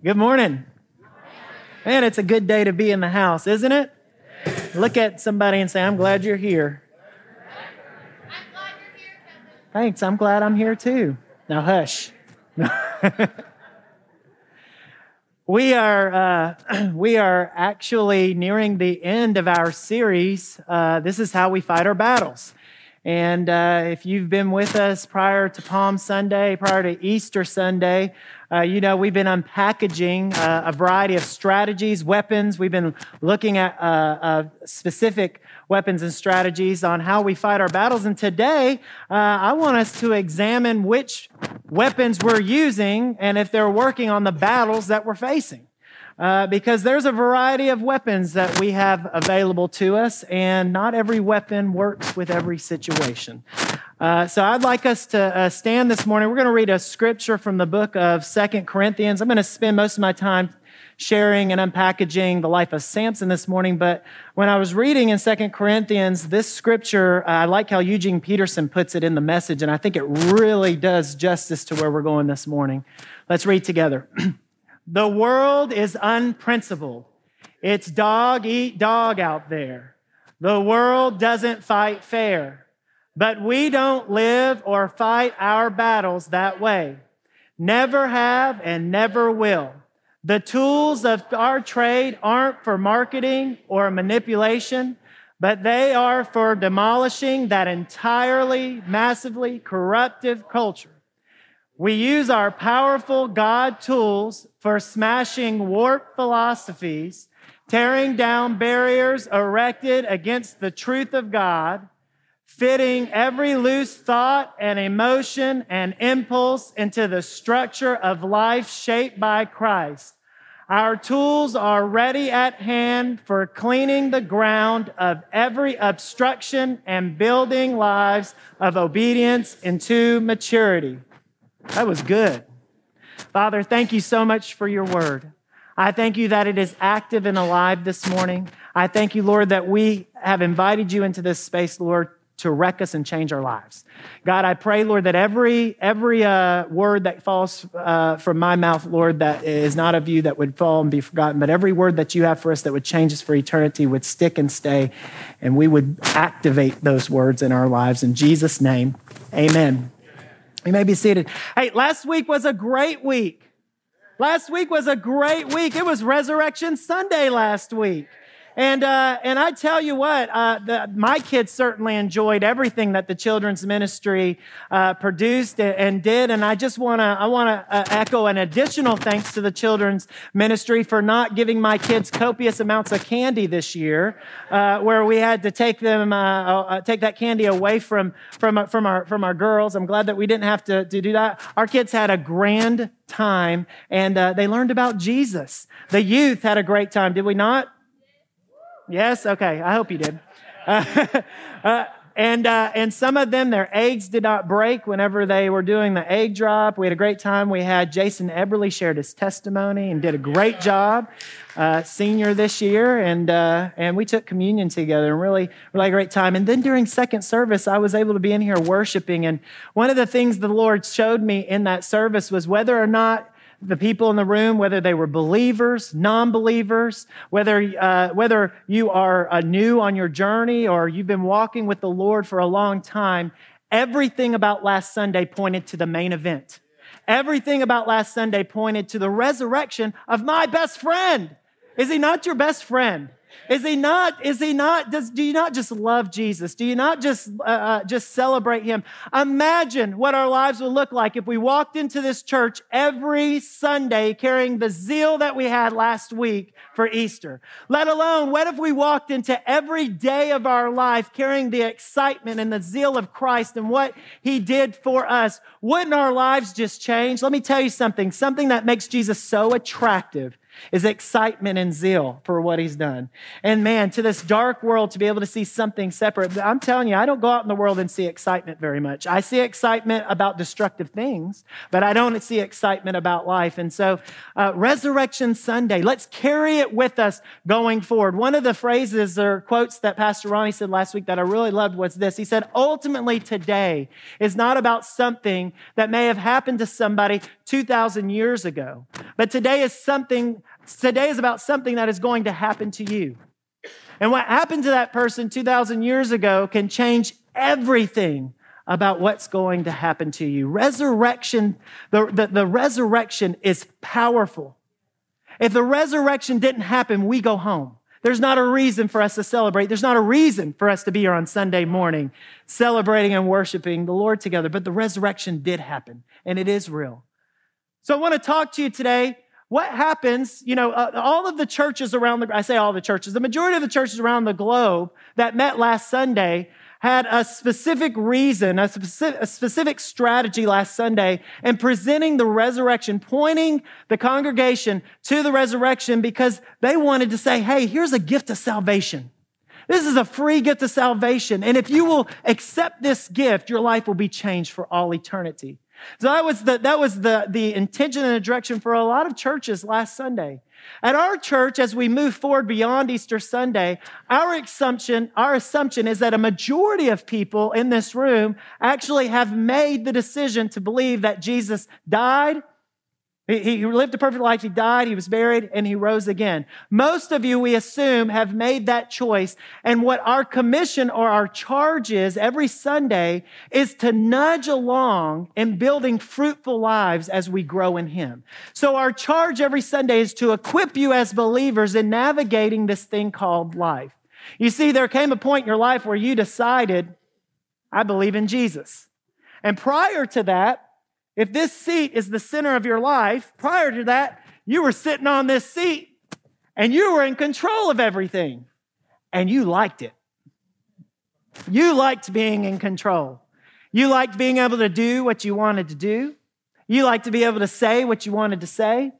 Good morning. Man, it's a good day to be in the house, isn't it? Look at somebody and say, I'm glad you're here. Thanks, I'm glad I'm here too. Now, hush. we are uh, we are actually nearing the end of our series. Uh, this is how we fight our battles. And uh, if you've been with us prior to Palm Sunday, prior to Easter Sunday, uh, you know, we've been unpackaging uh, a variety of strategies, weapons. We've been looking at uh, uh specific weapons and strategies on how we fight our battles. And today, uh, I want us to examine which weapons we're using and if they're working on the battles that we're facing. Uh, because there's a variety of weapons that we have available to us, and not every weapon works with every situation. Uh, so I'd like us to uh, stand this morning. We're going to read a scripture from the book of Second Corinthians. I'm going to spend most of my time sharing and unpackaging the life of Samson this morning. But when I was reading in Second Corinthians, this scripture, uh, I like how Eugene Peterson puts it in the message, and I think it really does justice to where we're going this morning. Let's read together. The world is unprincipled. It's dog eat dog out there. The world doesn't fight fair. But we don't live or fight our battles that way. Never have and never will. The tools of our trade aren't for marketing or manipulation, but they are for demolishing that entirely, massively corruptive culture we use our powerful God tools for smashing warped philosophies, tearing down barriers erected against the truth of God, fitting every loose thought and emotion and impulse into the structure of life shaped by Christ. Our tools are ready at hand for cleaning the ground of every obstruction and building lives of obedience into maturity. That was good. Father, thank you so much for your word. I thank you that it is active and alive this morning. I thank you, Lord, that we have invited you into this space, Lord, to wreck us and change our lives. God, I pray, Lord, that every every uh, word that falls uh, from my mouth, Lord, that is not of you, that would fall and be forgotten, but every word that you have for us that would change us for eternity would stick and stay, and we would activate those words in our lives. In Jesus' name, Amen. You may be seated. Hey, last week was a great week. Last week was a great week. It was Resurrection Sunday last week. And, uh, and I tell you what, uh, the, my kids certainly enjoyed everything that the children's ministry uh, produced and, and, did. And I just want to I want to uh, echo an additional thanks to the children's ministry for not giving my kids copious amounts of candy this year, uh, where we had to take them uh, take that candy away from from from our from our girls. I'm glad that we didn't have to, to do that. Our kids had a grand time and they learned about Jesus. The youth had a great time, did we not? Yes? Okay. I hope you did. Uh, uh, and, uh, and some of them, their eggs did not break whenever they were doing the egg drop. We had a great time. We had Jason Eberly shared his testimony and did a great job, uh, senior this year. And, uh, and we took communion together and really, really great time. And then during second service, I was able to be in here worshiping. And one of the things the Lord showed me in that service was whether or not the people in the room, whether they were believers, non believers, whether, uh, whether you are uh, new on your journey or you've been walking with the Lord for a long time, everything about last Sunday pointed to the main event. Everything about last Sunday pointed to the resurrection of my best friend. Is he not your best friend? Is he not, is he not, does, do you not just love Jesus? Do you not just, uh, uh, just celebrate him? Imagine what our lives would look like if we walked into this church every Sunday carrying the zeal that we had last week for Easter. Let alone, what if we walked into every day of our life carrying the excitement and the zeal of Christ and what he did for us? Wouldn't our lives just change? Let me tell you something, something that makes Jesus so attractive is excitement and zeal for what he's done. And man, to this dark world, to be able to see something separate, I'm telling you, I don't go out in the world and see excitement very much. I see excitement about destructive things, but I don't see excitement about life. And so, uh, Resurrection Sunday, let's carry it with us going forward. One of the phrases or quotes that Pastor Ronnie said last week that I really loved was this. He said, ultimately today is not about something that may have happened to somebody 2,000 years ago, but today is something, today is about something that is going to happen to you. And what happened to that person 2,000 years ago can change everything about what's going to happen to you. Resurrection, the, the, the, resurrection is powerful. If the resurrection didn't happen, we go home. There's not a reason for us to celebrate. There's not a reason for us to be here on Sunday morning celebrating and worshiping the Lord together. But the resurrection did happen, and it is real. So I want to talk to you today what happens, you know, uh, all of the churches around the, I say all the churches, the majority of the churches around the globe that met last Sunday had a specific reason, a specific, a specific strategy last Sunday in presenting the resurrection, pointing the congregation to the resurrection because they wanted to say, hey, here's a gift of salvation. This is a free gift of salvation. And if you will accept this gift, your life will be changed for all eternity. So that was the, that was the, the intention and the direction for a lot of churches last Sunday. At our church, as we move forward beyond Easter Sunday, our assumption, our assumption is that a majority of people in this room actually have made the decision to believe that Jesus died, he, lived a perfect life. He died, he was buried, and he rose again. Most of you, we assume, have made that choice. And what our commission or our charge is every Sunday is to nudge along in building fruitful lives as we grow in him. So our charge every Sunday is to equip you as believers in navigating this thing called life. You see, there came a point in your life where you decided, I believe in Jesus. And prior to that, if this seat is the center of your life, prior to that, you were sitting on this seat and you were in control of everything and you liked it. You liked being in control. You liked being able to do what you wanted to do. You liked to be able to say what you wanted to say.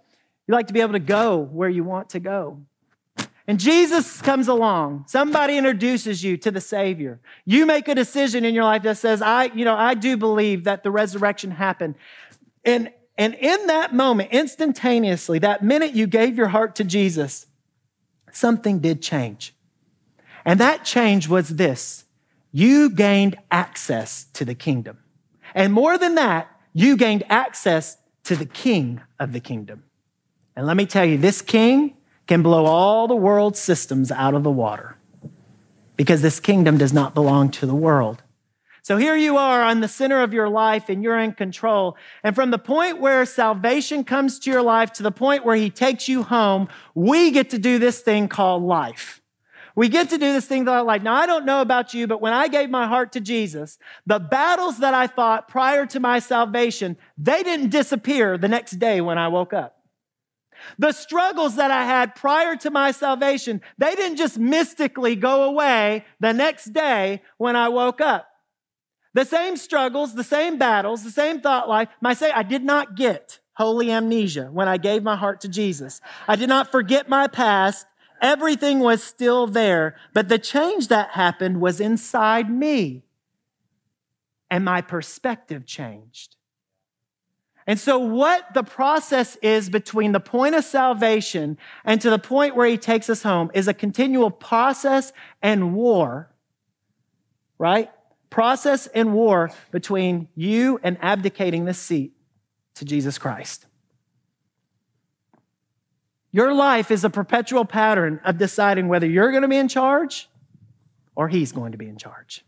You like to be able to go where you want to go. And Jesus comes along. Somebody introduces you to the Savior. You make a decision in your life that says, I, you know, I do believe that the resurrection happened. And, and in that moment, instantaneously, that minute you gave your heart to Jesus, something did change. And that change was this. You gained access to the kingdom. And more than that, you gained access to the king of the kingdom. And let me tell you, this king can blow all the world's systems out of the water because this kingdom does not belong to the world. So here you are on the center of your life and you're in control. And from the point where salvation comes to your life to the point where he takes you home, we get to do this thing called life. We get to do this thing called life. Now, I don't know about you, but when I gave my heart to Jesus, the battles that I fought prior to my salvation, they didn't disappear the next day when I woke up. The struggles that I had prior to my salvation, they didn't just mystically go away the next day when I woke up. The same struggles, the same battles, the same thought life, my say I did not get holy amnesia when I gave my heart to Jesus. I did not forget my past. Everything was still there, but the change that happened was inside me. And my perspective changed. And so, what the process is between the point of salvation and to the point where he takes us home is a continual process and war, right? Process and war between you and abdicating this seat to Jesus Christ. Your life is a perpetual pattern of deciding whether you're going to be in charge or he's going to be in charge.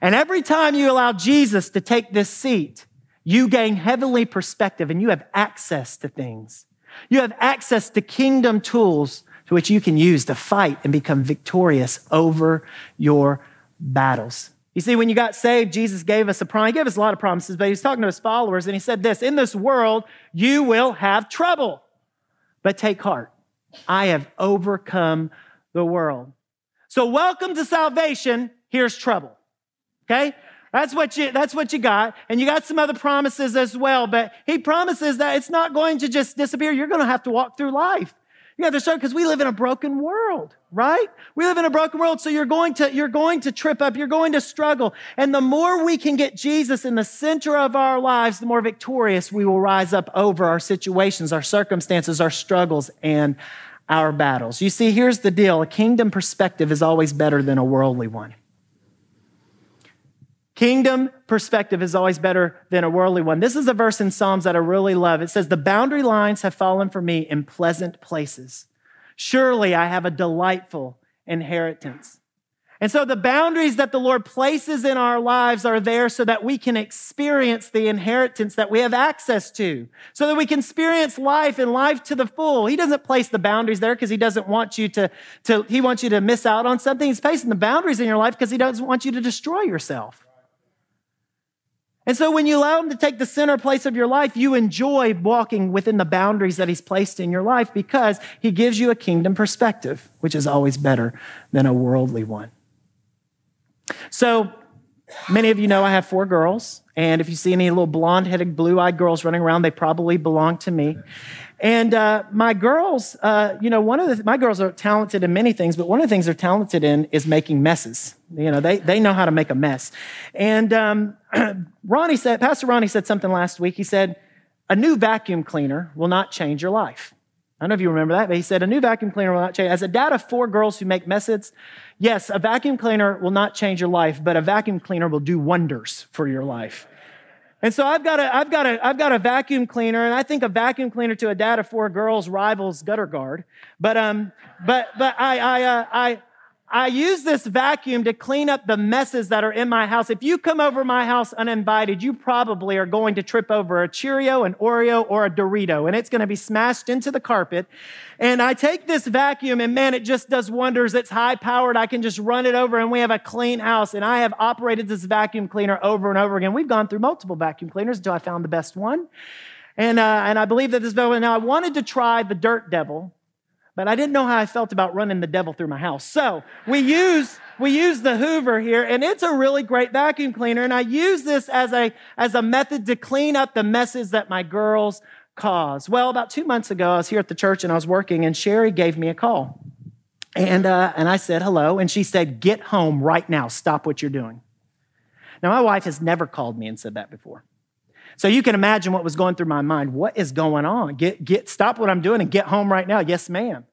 And every time you allow Jesus to take this seat, you gain heavenly perspective and you have access to things. You have access to kingdom tools to which you can use to fight and become victorious over your battles. You see, when you got saved, Jesus gave us a promise. He gave us a lot of promises, but he was talking to his followers and he said this In this world, you will have trouble, but take heart. I have overcome the world. So, welcome to salvation. Here's trouble. Okay? That's what you, that's what you got. And you got some other promises as well. But he promises that it's not going to just disappear. You're going to have to walk through life. You have to start because we live in a broken world, right? We live in a broken world. So you're going to, you're going to trip up. You're going to struggle. And the more we can get Jesus in the center of our lives, the more victorious we will rise up over our situations, our circumstances, our struggles, and our battles. You see, here's the deal. A kingdom perspective is always better than a worldly one. Kingdom perspective is always better than a worldly one. This is a verse in Psalms that I really love. It says, The boundary lines have fallen for me in pleasant places. Surely I have a delightful inheritance. And so the boundaries that the Lord places in our lives are there so that we can experience the inheritance that we have access to, so that we can experience life and life to the full. He doesn't place the boundaries there because he doesn't want you to, to, he wants you to miss out on something. He's placing the boundaries in your life because he doesn't want you to destroy yourself. And so when you allow him to take the center place of your life, you enjoy walking within the boundaries that he's placed in your life because he gives you a kingdom perspective, which is always better than a worldly one. So many of you know I have four girls. And if you see any little blonde headed, blue eyed girls running around, they probably belong to me. And uh, my girls, uh, you know, one of the, my girls are talented in many things, but one of the things they're talented in is making messes. You know, they, they know how to make a mess. And um, Ronnie said, Pastor Ronnie said something last week. He said, a new vacuum cleaner will not change your life. I don't know if you remember that, but he said, a new vacuum cleaner will not change. As a dad of four girls who make messes, yes, a vacuum cleaner will not change your life, but a vacuum cleaner will do wonders for your life. And so I've got a, I've got a, I've got a vacuum cleaner, and I think a vacuum cleaner to a dad of four girls rivals gutter guard. But um, but but I I uh, I I use this vacuum to clean up the messes that are in my house. If you come over my house uninvited, you probably are going to trip over a Cheerio, an Oreo, or a Dorito, and it's going to be smashed into the carpet. And I take this vacuum, and man, it just does wonders. It's high powered. I can just run it over, and we have a clean house. And I have operated this vacuum cleaner over and over again. We've gone through multiple vacuum cleaners until I found the best one. And, uh, and I believe that this, is now I wanted to try the Dirt Devil but I didn't know how I felt about running the devil through my house. So we use we use the Hoover here, and it's a really great vacuum cleaner. And I use this as a as a method to clean up the messes that my girls cause. Well, about two months ago, I was here at the church and I was working, and Sherry gave me a call, and uh, and I said hello, and she said, "Get home right now. Stop what you're doing." Now, my wife has never called me and said that before. So you can imagine what was going through my mind. What is going on? Get, get, stop what I'm doing and get home right now. Yes, ma'am.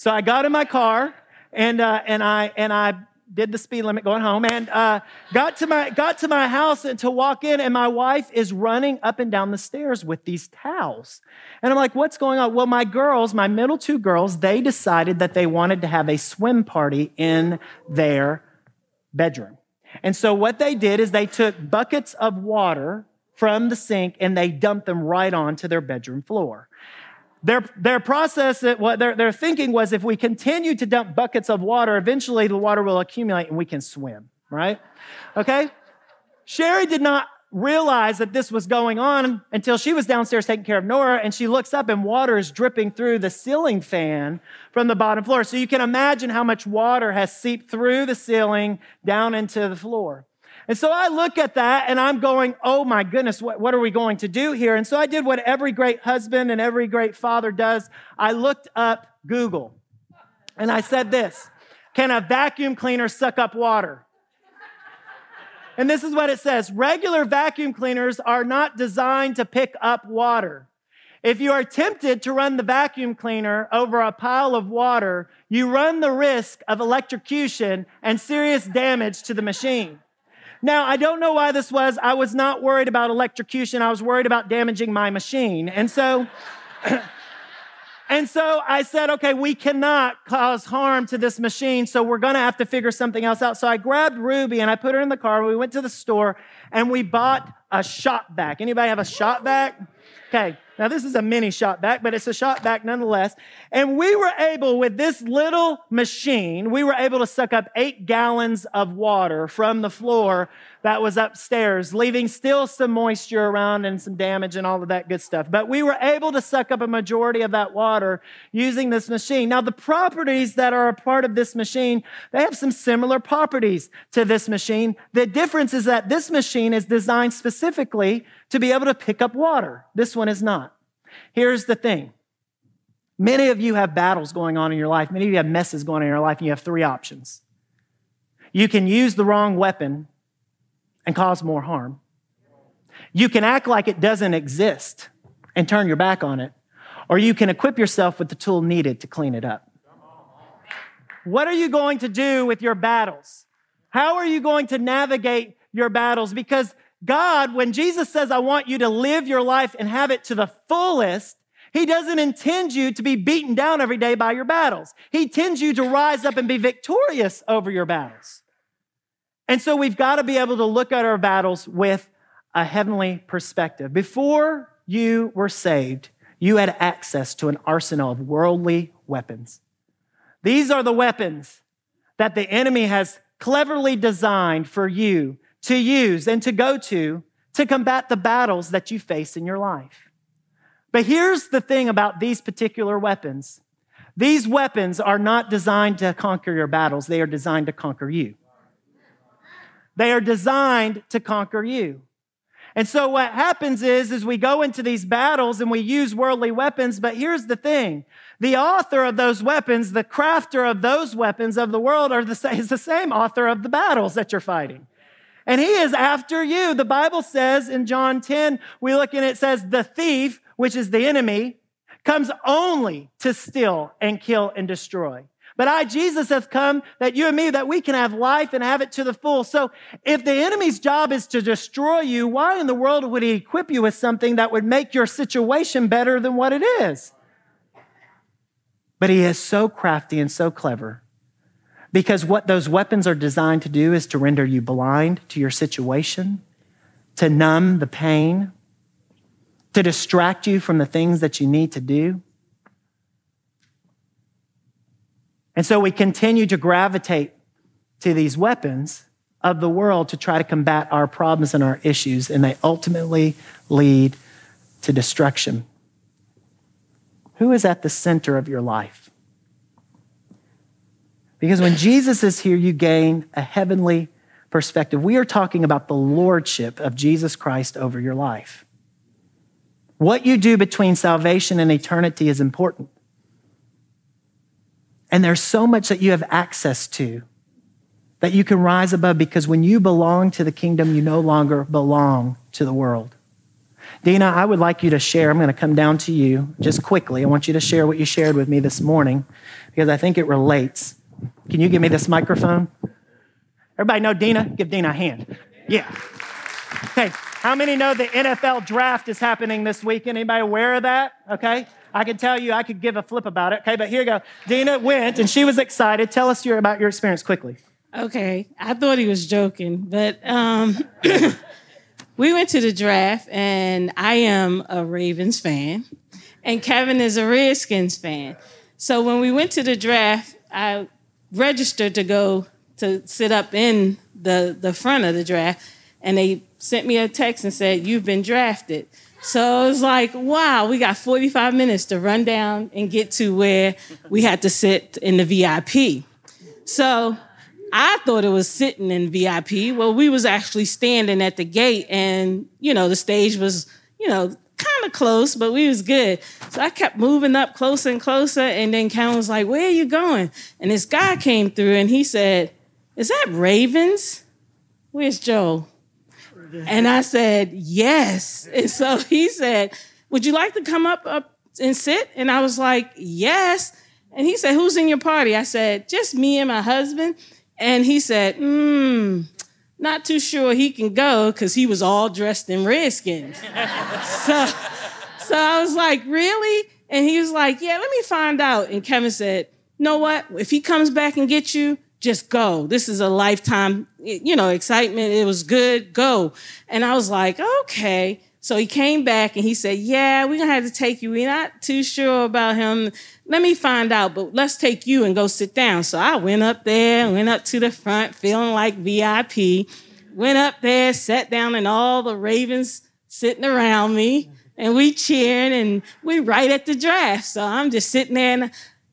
So I got in my car and, uh, and I, and I did the speed limit going home and uh, got to my got to my house and to walk in and my wife is running up and down the stairs with these towels. And i'm like what's going on? Well my girls my middle two girls they decided that they wanted to have a swim party in their bedroom. And so what they did is they took buckets of water from the sink and they dumped them right onto their bedroom floor. Their, their process, what their, their thinking was if we continue to dump buckets of water, eventually the water will accumulate and we can swim, right? Okay? Sherry did not realize that this was going on until she was downstairs taking care of Nora and she looks up and water is dripping through the ceiling fan from the bottom floor. So you can imagine how much water has seeped through the ceiling down into the floor. And so I look at that and I'm going, oh my goodness, what, what are we going to do here? And so I did what every great husband and every great father does. I looked up Google and I said this Can a vacuum cleaner suck up water? And this is what it says regular vacuum cleaners are not designed to pick up water. If you are tempted to run the vacuum cleaner over a pile of water, you run the risk of electrocution and serious damage to the machine. Now, I don't know why this was. I was not worried about electrocution. I was worried about damaging my machine. And so, and so I said, okay, we cannot cause harm to this machine. So we're going to have to figure something else out. So I grabbed Ruby and I put her in the car. We went to the store and we bought a shop vac. Anybody have a shop vac? Okay. Now, this is a mini shop vac, but it's a shop vac nonetheless. And we were able, with this little machine, we were able to suck up eight gallons of water from the floor that was upstairs, leaving still some moisture around and some damage and all of that good stuff. But we were able to suck up a majority of that water using this machine. Now, the properties that are a part of this machine, they have some similar properties to this machine. The difference is that this machine is designed specifically to be able to pick up water. This one is not. Here's the thing. Many of you have battles going on in your life. Many of you have messes going on in your life, and you have three options. You can use the wrong weapon and cause more harm. You can act like it doesn't exist and turn your back on it, or you can equip yourself with the tool needed to clean it up. What are you going to do with your battles? How are you going to navigate your battles? Because God, when Jesus says, I want you to live your life and have it to the fullest, he doesn't intend you to be beaten down every day by your battles. He intends you to rise up and be victorious over your battles. And so we've got to be able to look at our battles with a heavenly perspective. Before you were saved, you had access to an arsenal of worldly weapons. These are the weapons that the enemy has cleverly designed for you to use and to go to to combat the battles that you face in your life. But here's the thing about these particular weapons these weapons are not designed to conquer your battles, they are designed to conquer you. They are designed to conquer you. And so what happens is, is we go into these battles and we use worldly weapons, but here's the thing. The author of those weapons, the crafter of those weapons of the world are the, is the same author of the battles that you're fighting. And he is after you. The Bible says in John 10, we look and it says, the thief, which is the enemy, comes only to steal and kill and destroy. But I, Jesus, have come that you and me, that we can have life and have it to the full. So if the enemy's job is to destroy you, why in the world would he equip you with something that would make your situation better than what it is? But he is so crafty and so clever because what those weapons are designed to do is to render you blind to your situation, to numb the pain, to distract you from the things that you need to do. And so we continue to gravitate to these weapons of the world to try to combat our problems and our issues, and they ultimately lead to destruction. Who is at the center of your life? Because when Jesus is here, you gain a heavenly perspective. We are talking about the lordship of Jesus Christ over your life. What you do between salvation and eternity is important. And there's so much that you have access to that you can rise above because when you belong to the kingdom, you no longer belong to the world. Dina, I would like you to share. I'm going to come down to you just quickly. I want you to share what you shared with me this morning because I think it relates. Can you give me this microphone? Everybody know Dina? Give Dina a hand. Yeah. Okay. How many know the NFL draft is happening this weekend? Anybody aware of that? Okay. I could tell you, I could give a flip about it. Okay, but here you go. Dina went and she was excited. Tell us your, about your experience quickly. Okay, I thought he was joking, but um, we went to the draft, and I am a Ravens fan, and Kevin is a Redskins fan. So when we went to the draft, I registered to go to sit up in the the front of the draft, and they sent me a text and said, "You've been drafted." So it was like, wow, we got 45 minutes to run down and get to where we had to sit in the VIP. So I thought it was sitting in VIP. Well, we was actually standing at the gate and, you know, the stage was, you know, kind of close, but we was good. So I kept moving up closer and closer. And then Ken was like, where are you going? And this guy came through and he said, is that Ravens? Where's Joe? And I said, yes. And so he said, would you like to come up, up and sit? And I was like, yes. And he said, who's in your party? I said, just me and my husband. And he said, hmm, not too sure he can go because he was all dressed in redskins. so, so I was like, really? And he was like, yeah, let me find out. And Kevin said, know what? If he comes back and gets you, just go. This is a lifetime, you know, excitement. It was good. Go. And I was like, okay. So he came back and he said, yeah, we're going to have to take you. We're not too sure about him. Let me find out, but let's take you and go sit down. So I went up there, went up to the front, feeling like VIP. went up there, sat down, and all the ravens sitting around me, and we cheering, and we right at the draft. So I'm just sitting there, and,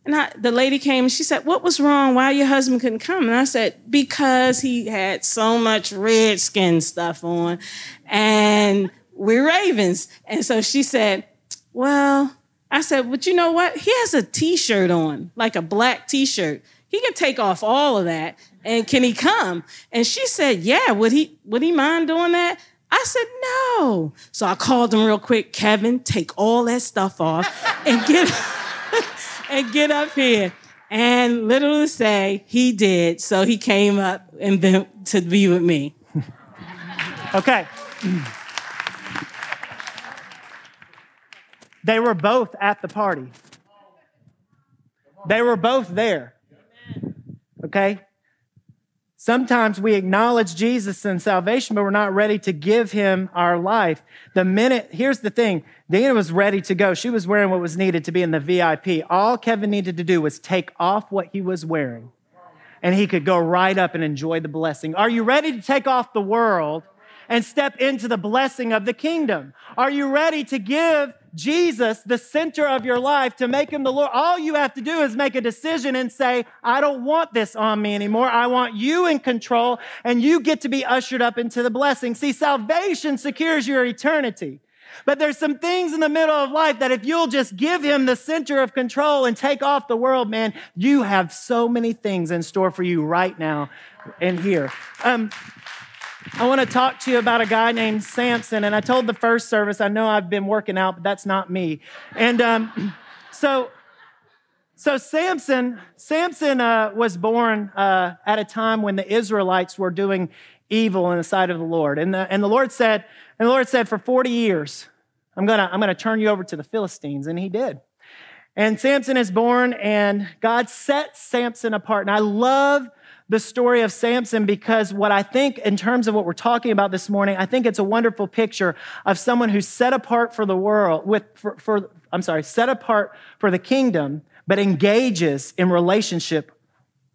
and I, the lady came and she said, "What was wrong? Why your husband couldn't come?" And I said, "Because he had so much red skin stuff on, and we're ravens." And so she said, "Well." I said, but you know what? He has a t-shirt on, like a black t-shirt. He can take off all of that. And can he come? And she said, Yeah, would he would he mind doing that? I said, no. So I called him real quick, Kevin, take all that stuff off and get and get up here. And literally say he did. So he came up and been to be with me. okay. They were both at the party. They were both there. Okay? Sometimes we acknowledge Jesus and salvation, but we're not ready to give him our life. The minute, here's the thing Dana was ready to go. She was wearing what was needed to be in the VIP. All Kevin needed to do was take off what he was wearing, and he could go right up and enjoy the blessing. Are you ready to take off the world and step into the blessing of the kingdom? Are you ready to give Jesus the center of your life to make him the Lord? All you have to do is make a decision and say, I don't want this on me anymore. I want you in control and you get to be ushered up into the blessing. See, salvation secures your eternity. But there's some things in the middle of life that if you'll just give him the center of control and take off the world, man, you have so many things in store for you right now and here. Um, I want to talk to you about a guy named Samson. And I told the first service, I know I've been working out, but that's not me. And um, so, so Samson, Samson uh, was born uh, at a time when the Israelites were doing evil in the sight of the Lord. And the, and the Lord said, and the Lord said, for 40 years, I'm gonna, I'm gonna turn you over to the Philistines. And he did. And Samson is born, and God set Samson apart. And I love the story of Samson because what I think, in terms of what we're talking about this morning, I think it's a wonderful picture of someone who's set apart for the world, with, for, for I'm sorry, set apart for the kingdom, but engages in relationship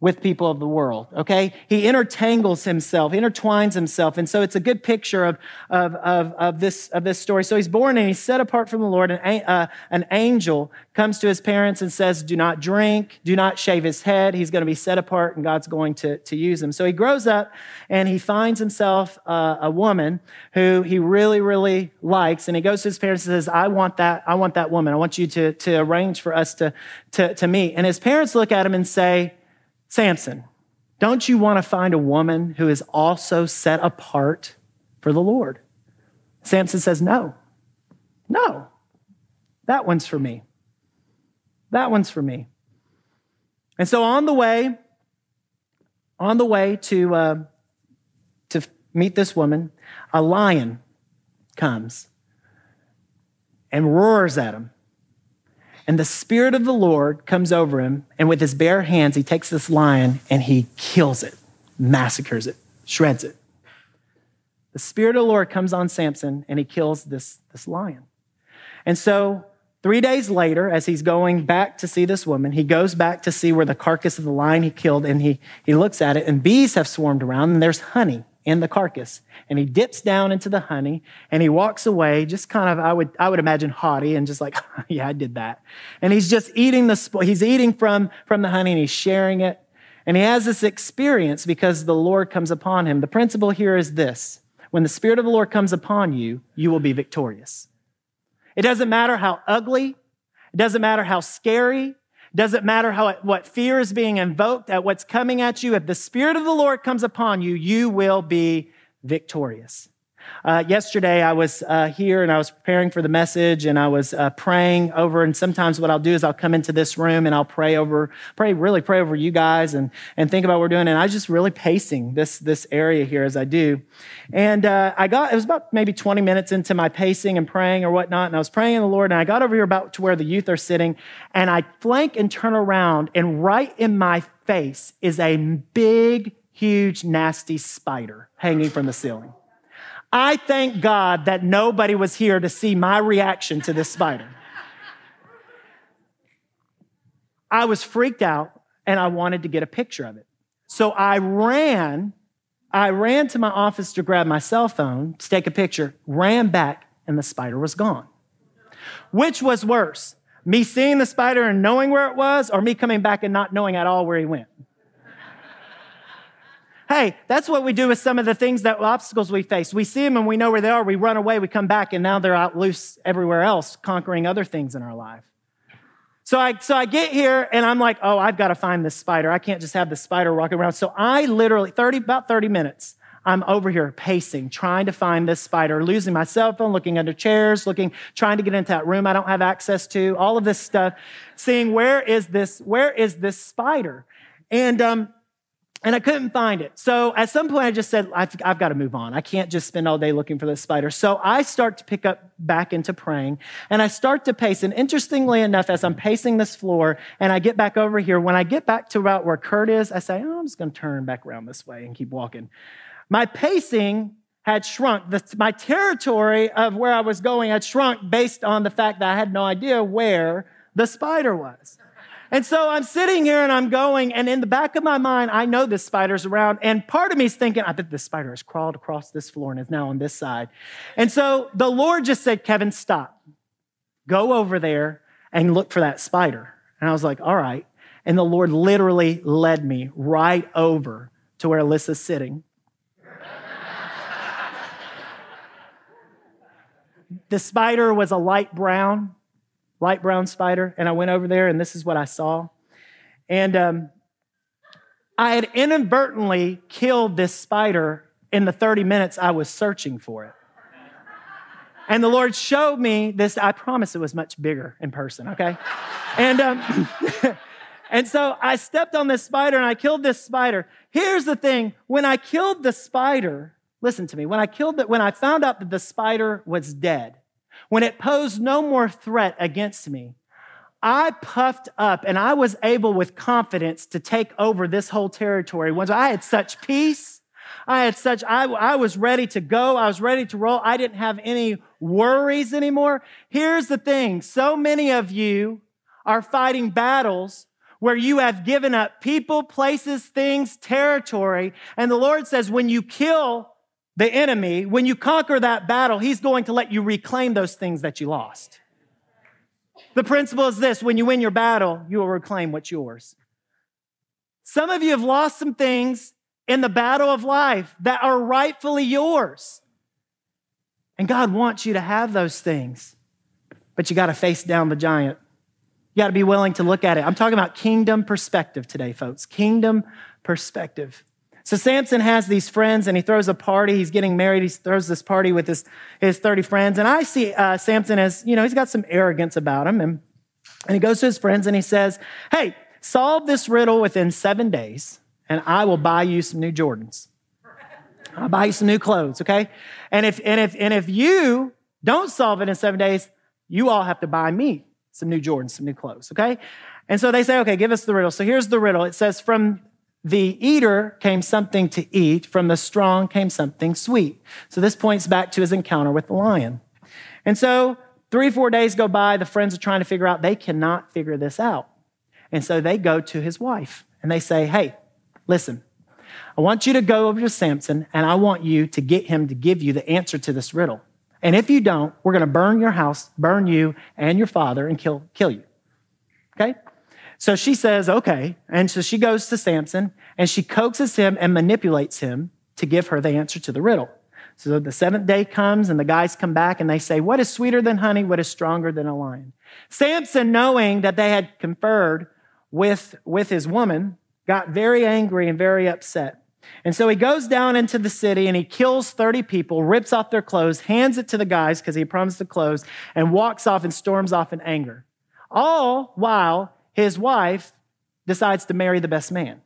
with people of the world, okay? He intertangles himself, intertwines himself. And so it's a good picture of, of, of, of, this, of this story. So he's born and he's set apart from the Lord. And uh, an angel comes to his parents and says, Do not drink, do not shave his head. He's going to be set apart and God's going to, to use him. So he grows up and he finds himself uh, a woman who he really, really likes. And he goes to his parents and says, I want that, I want that woman. I want you to, to arrange for us to, to, to meet. And his parents look at him and say, Samson, don't you want to find a woman who is also set apart for the Lord? Samson says, No, no, that one's for me. That one's for me. And so on the way, on the way to, uh, to meet this woman, a lion comes and roars at him and the Spirit of the Lord comes over him, and with his bare hands, he takes this lion and he kills it, massacres it, shreds it. The Spirit of the Lord comes on Samson and he kills this, this lion. And so, three days later, as he's going back to see this woman, he goes back to see where the carcass of the lion he killed, and he, he looks at it, and bees have swarmed around, and there's honey in the carcass. And he dips down into the honey and he walks away, just kind of, I would, I would imagine haughty and just like, yeah, I did that. And he's just eating the, he's eating from, from the honey and he's sharing it. And he has this experience because the Lord comes upon him. The principle here is this when the Spirit of the Lord comes upon you, you will be victorious. It doesn't matter how ugly, it doesn't matter how scary, doesn't matter how what fear is being invoked at what's coming at you. If the Spirit of the Lord comes upon you, you will be victorious. Uh, yesterday, I was uh, here and I was preparing for the message and I was uh, praying over. And sometimes what I'll do is I'll come into this room and I'll pray over, pray, really pray over you guys and, and think about what we're doing. And I was just really pacing this, this area here as I do. And uh, I got, it was about maybe 20 minutes into my pacing and praying or whatnot. And I was praying in the Lord and I got over here about to where the youth are sitting and I flank and turn around and right in my face is a big, huge, nasty spider hanging from the ceiling. I thank God that nobody was here to see my reaction to this spider. I was freaked out and I wanted to get a picture of it. So I ran, I ran to my office to grab my cell phone to take a picture, ran back, and the spider was gone. Which was worse, me seeing the spider and knowing where it was, or me coming back and not knowing at all where he went? Hey, that's what we do with some of the things that obstacles we face. We see them and we know where they are. We run away, we come back, and now they're out loose everywhere else, conquering other things in our life. So I, so I get here and I'm like, oh, I've got to find this spider. I can't just have the spider walking around. So I literally, 30, about 30 minutes, I'm over here pacing, trying to find this spider, losing my cell phone, looking under chairs, looking, trying to get into that room I don't have access to, all of this stuff, seeing where is this, where is this spider? And um, and I couldn't find it. So at some point, I just said, I've, I've, got to move on. I can't just spend all day looking for this spider. So I start to pick up back into praying and I start to pace. And interestingly enough, as I'm pacing this floor and I get back over here, when I get back to about where Kurt is, I say, oh, I'm just going to turn back around this way and keep walking. My pacing had shrunk. The, my territory of where I was going had shrunk based on the fact that I had no idea where the spider was. And so I'm sitting here and I'm going, and in the back of my mind, I know this spider's around. And part of me is thinking, I bet this spider has crawled across this floor and is now on this side. And so the Lord just said, Kevin, stop. Go over there and look for that spider. And I was like, all right. And the Lord literally led me right over to where Alyssa's sitting. the spider was a light brown light brown spider, and I went over there, and this is what I saw. And um, I had inadvertently killed this spider in the 30 minutes I was searching for it. And the Lord showed me this. I promise it was much bigger in person, okay? And, um, and so I stepped on this spider and I killed this spider. Here's the thing when I killed the spider, listen to me, when I killed it, when I found out that the spider was dead, when it posed no more threat against me, I puffed up and I was able with confidence to take over this whole territory. Once I had such peace, I had such, I, I was ready to go. I was ready to roll. I didn't have any worries anymore. Here's the thing. So many of you are fighting battles where you have given up people, places, things, territory. And the Lord says, when you kill the enemy, when you conquer that battle, he's going to let you reclaim those things that you lost. The principle is this when you win your battle, you will reclaim what's yours. Some of you have lost some things in the battle of life that are rightfully yours. And God wants you to have those things, but you got to face down the giant. You got to be willing to look at it. I'm talking about kingdom perspective today, folks. Kingdom perspective. So Samson has these friends and he throws a party. He's getting married. He throws this party with his, his 30 friends. And I see uh, Samson as, you know, he's got some arrogance about him. And, and he goes to his friends and he says, Hey, solve this riddle within seven days and I will buy you some new Jordans. I'll buy you some new clothes, okay? And if, and if, and if you don't solve it in seven days, you all have to buy me some new Jordans, some new clothes, okay? And so they say, okay, give us the riddle. So here's the riddle. It says, from the eater came something to eat, from the strong came something sweet. So this points back to his encounter with the lion. And so three, four days go by, the friends are trying to figure out, they cannot figure this out. And so they go to his wife and they say, Hey, listen, I want you to go over to Samson and I want you to get him to give you the answer to this riddle. And if you don't, we're going to burn your house, burn you and your father, and kill, kill you. Okay? So she says, okay. And so she goes to Samson and she coaxes him and manipulates him to give her the answer to the riddle. So the seventh day comes and the guys come back and they say, What is sweeter than honey? What is stronger than a lion? Samson, knowing that they had conferred with, with his woman, got very angry and very upset. And so he goes down into the city and he kills 30 people, rips off their clothes, hands it to the guys because he promised the clothes, and walks off and storms off in anger. All while his wife decides to marry the best man.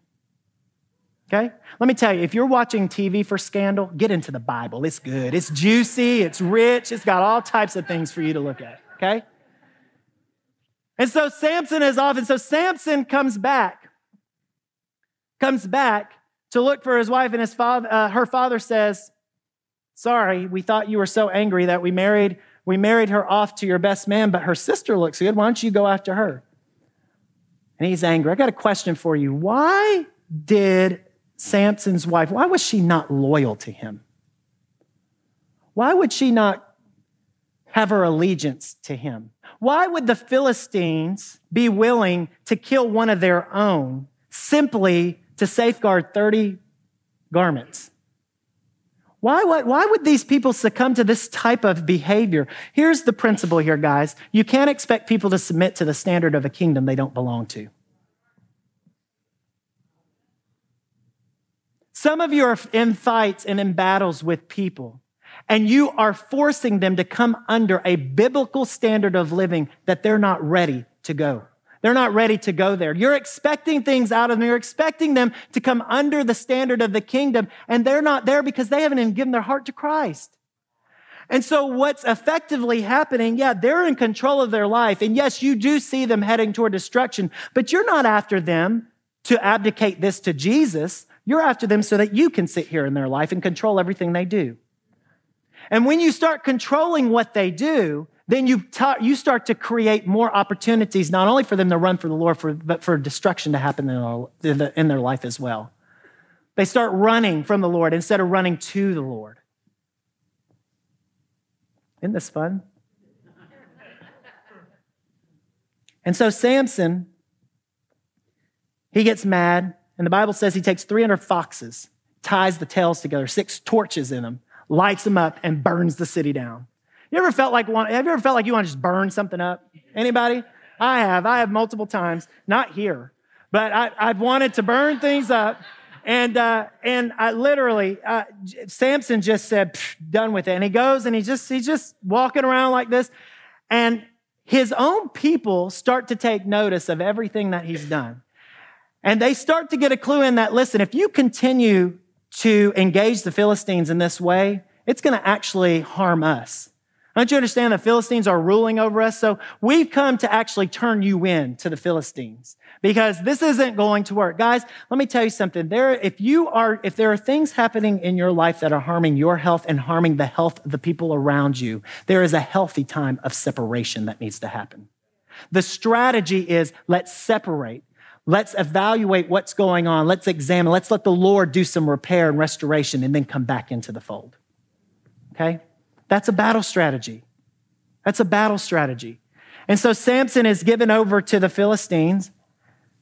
Okay? Let me tell you, if you're watching TV for scandal, get into the Bible. It's good. It's juicy, it's rich, it's got all types of things for you to look at. Okay? And so Samson is off, and so Samson comes back, comes back to look for his wife, and his father, uh, her father says, Sorry, we thought you were so angry that we married, we married her off to your best man, but her sister looks good. Why don't you go after her? And he's angry. I got a question for you. Why did Samson's wife, why was she not loyal to him? Why would she not have her allegiance to him? Why would the Philistines be willing to kill one of their own simply to safeguard 30 garments? Why, why, why would these people succumb to this type of behavior? Here's the principle here, guys. You can't expect people to submit to the standard of a kingdom they don't belong to. Some of you are in fights and in battles with people, and you are forcing them to come under a biblical standard of living that they're not ready to go. They're not ready to go there. You're expecting things out of them. You're expecting them to come under the standard of the kingdom, and they're not there because they haven't even given their heart to Christ. And so, what's effectively happening, yeah, they're in control of their life. And yes, you do see them heading toward destruction, but you're not after them to abdicate this to Jesus. You're after them so that you can sit here in their life and control everything they do. And when you start controlling what they do, then you, you start to create more opportunities, not only for them to run for the Lord, for, but for destruction to happen in their, in their life as well. They start running from the Lord instead of running to the Lord. Isn't this fun? And so Samson, he gets mad and the Bible says he takes 300 foxes, ties the tails together, six torches in them, lights them up, and burns the city down. You ever felt like one, have you ever felt like you want to just burn something up? Anybody? I have. I have multiple times. Not here, but I, have wanted to burn things up. And uh, and I literally, uh, Samson just said, "Done with it." And he goes and he just he's just walking around like this, and his own people start to take notice of everything that he's done. And they start to get a clue in that listen, if you continue to engage the Philistines in this way, it's going to actually harm us. Don't you understand the Philistines are ruling over us? So we've come to actually turn you in to the Philistines because this isn't going to work. Guys, let me tell you something. There, if you are, if there are things happening in your life that are harming your health and harming the health of the people around you, there is a healthy time of separation that needs to happen. The strategy is let's separate. Let's evaluate what's going on. Let's examine. Let's let the Lord do some repair and restoration and then come back into the fold. Okay? That's a battle strategy. That's a battle strategy. And so Samson is given over to the Philistines.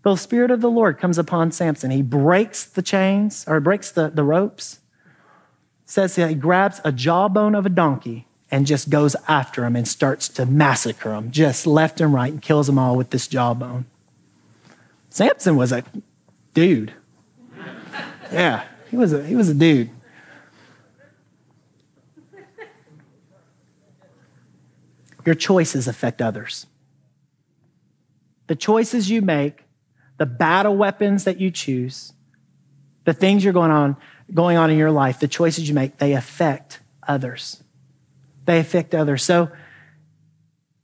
The Spirit of the Lord comes upon Samson. He breaks the chains or breaks the, the ropes. Says he grabs a jawbone of a donkey and just goes after him and starts to massacre him, just left and right, and kills them all with this jawbone. Samson was a dude. Yeah, he was a, he was a dude. Your choices affect others. The choices you make, the battle weapons that you choose, the things you're going on, going on in your life, the choices you make, they affect others. They affect others. So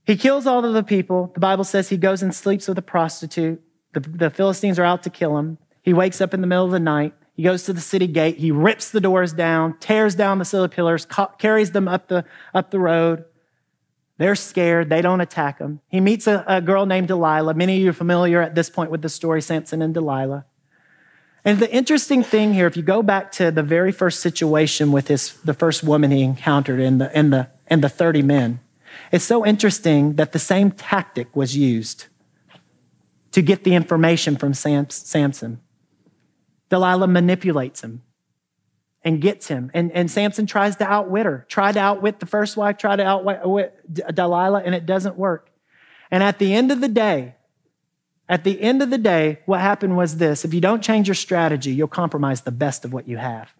he kills all of the people. The Bible says he goes and sleeps with a prostitute. The, the Philistines are out to kill him. He wakes up in the middle of the night. He goes to the city gate. He rips the doors down, tears down the city pillars, ca- carries them up the, up the road. They're scared. They don't attack him. He meets a, a girl named Delilah. Many of you are familiar at this point with the story, Samson and Delilah. And the interesting thing here, if you go back to the very first situation with his, the first woman he encountered in the, in the, in the 30 men, it's so interesting that the same tactic was used to get the information from Sam, Samson. Delilah manipulates him and gets him. And, and Samson tries to outwit her, tried to outwit the first wife, tried to outwit Delilah, and it doesn't work. And at the end of the day, at the end of the day, what happened was this if you don't change your strategy, you'll compromise the best of what you have.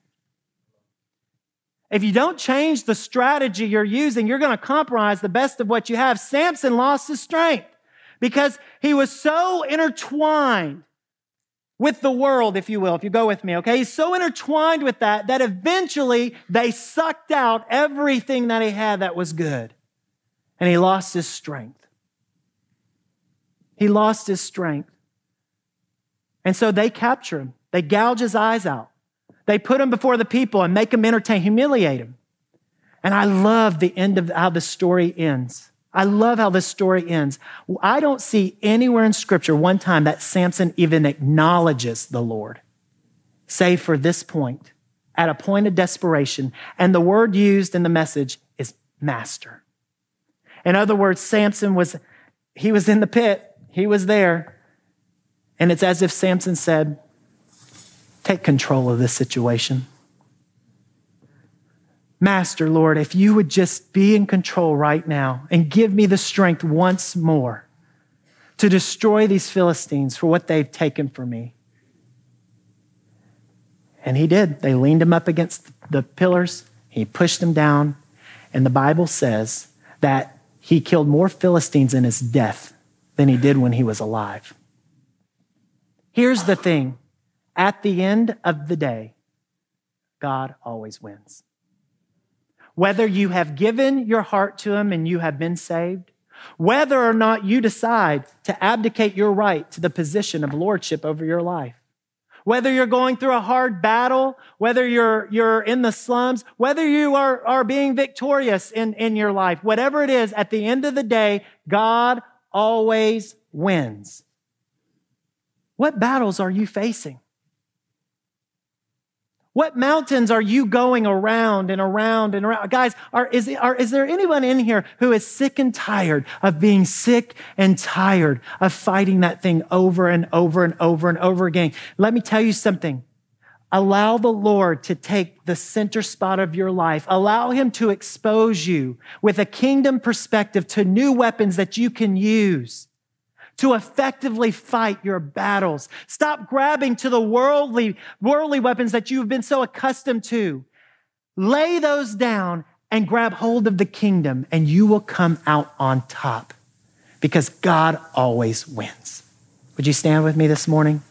If you don't change the strategy you're using, you're going to compromise the best of what you have. Samson lost his strength because he was so intertwined with the world, if you will, if you go with me, okay? He's so intertwined with that that eventually they sucked out everything that he had that was good. And he lost his strength. He lost his strength. And so they capture him. They gouge his eyes out. They put him before the people and make him entertain, humiliate him. And I love the end of how the story ends. I love how this story ends. I don't see anywhere in scripture one time that Samson even acknowledges the Lord. save for this point, at a point of desperation. And the word used in the message is master. In other words, Samson was, he was in the pit, he was there. And it's as if Samson said, Take control of this situation. Master, Lord, if you would just be in control right now and give me the strength once more to destroy these Philistines for what they've taken from me. And he did. They leaned him up against the pillars, he pushed him down, and the Bible says that he killed more Philistines in his death than he did when he was alive. Here's the thing at the end of the day, God always wins. Whether you have given your heart to Him and you have been saved, whether or not you decide to abdicate your right to the position of lordship over your life, whether you're going through a hard battle, whether you're, you're in the slums, whether you are, are being victorious in, in your life, whatever it is, at the end of the day, God always wins. What battles are you facing? What mountains are you going around and around and around? Guys, are, is, are, is there anyone in here who is sick and tired of being sick and tired of fighting that thing over and over and over and over again? Let me tell you something. Allow the Lord to take the center spot of your life. Allow Him to expose you with a kingdom perspective to new weapons that you can use to effectively fight your battles. Stop grabbing to the worldly, worldly weapons that you've been so accustomed to. Lay those down and grab hold of the kingdom, and you will come out on top because God always wins. Would you stand with me this morning?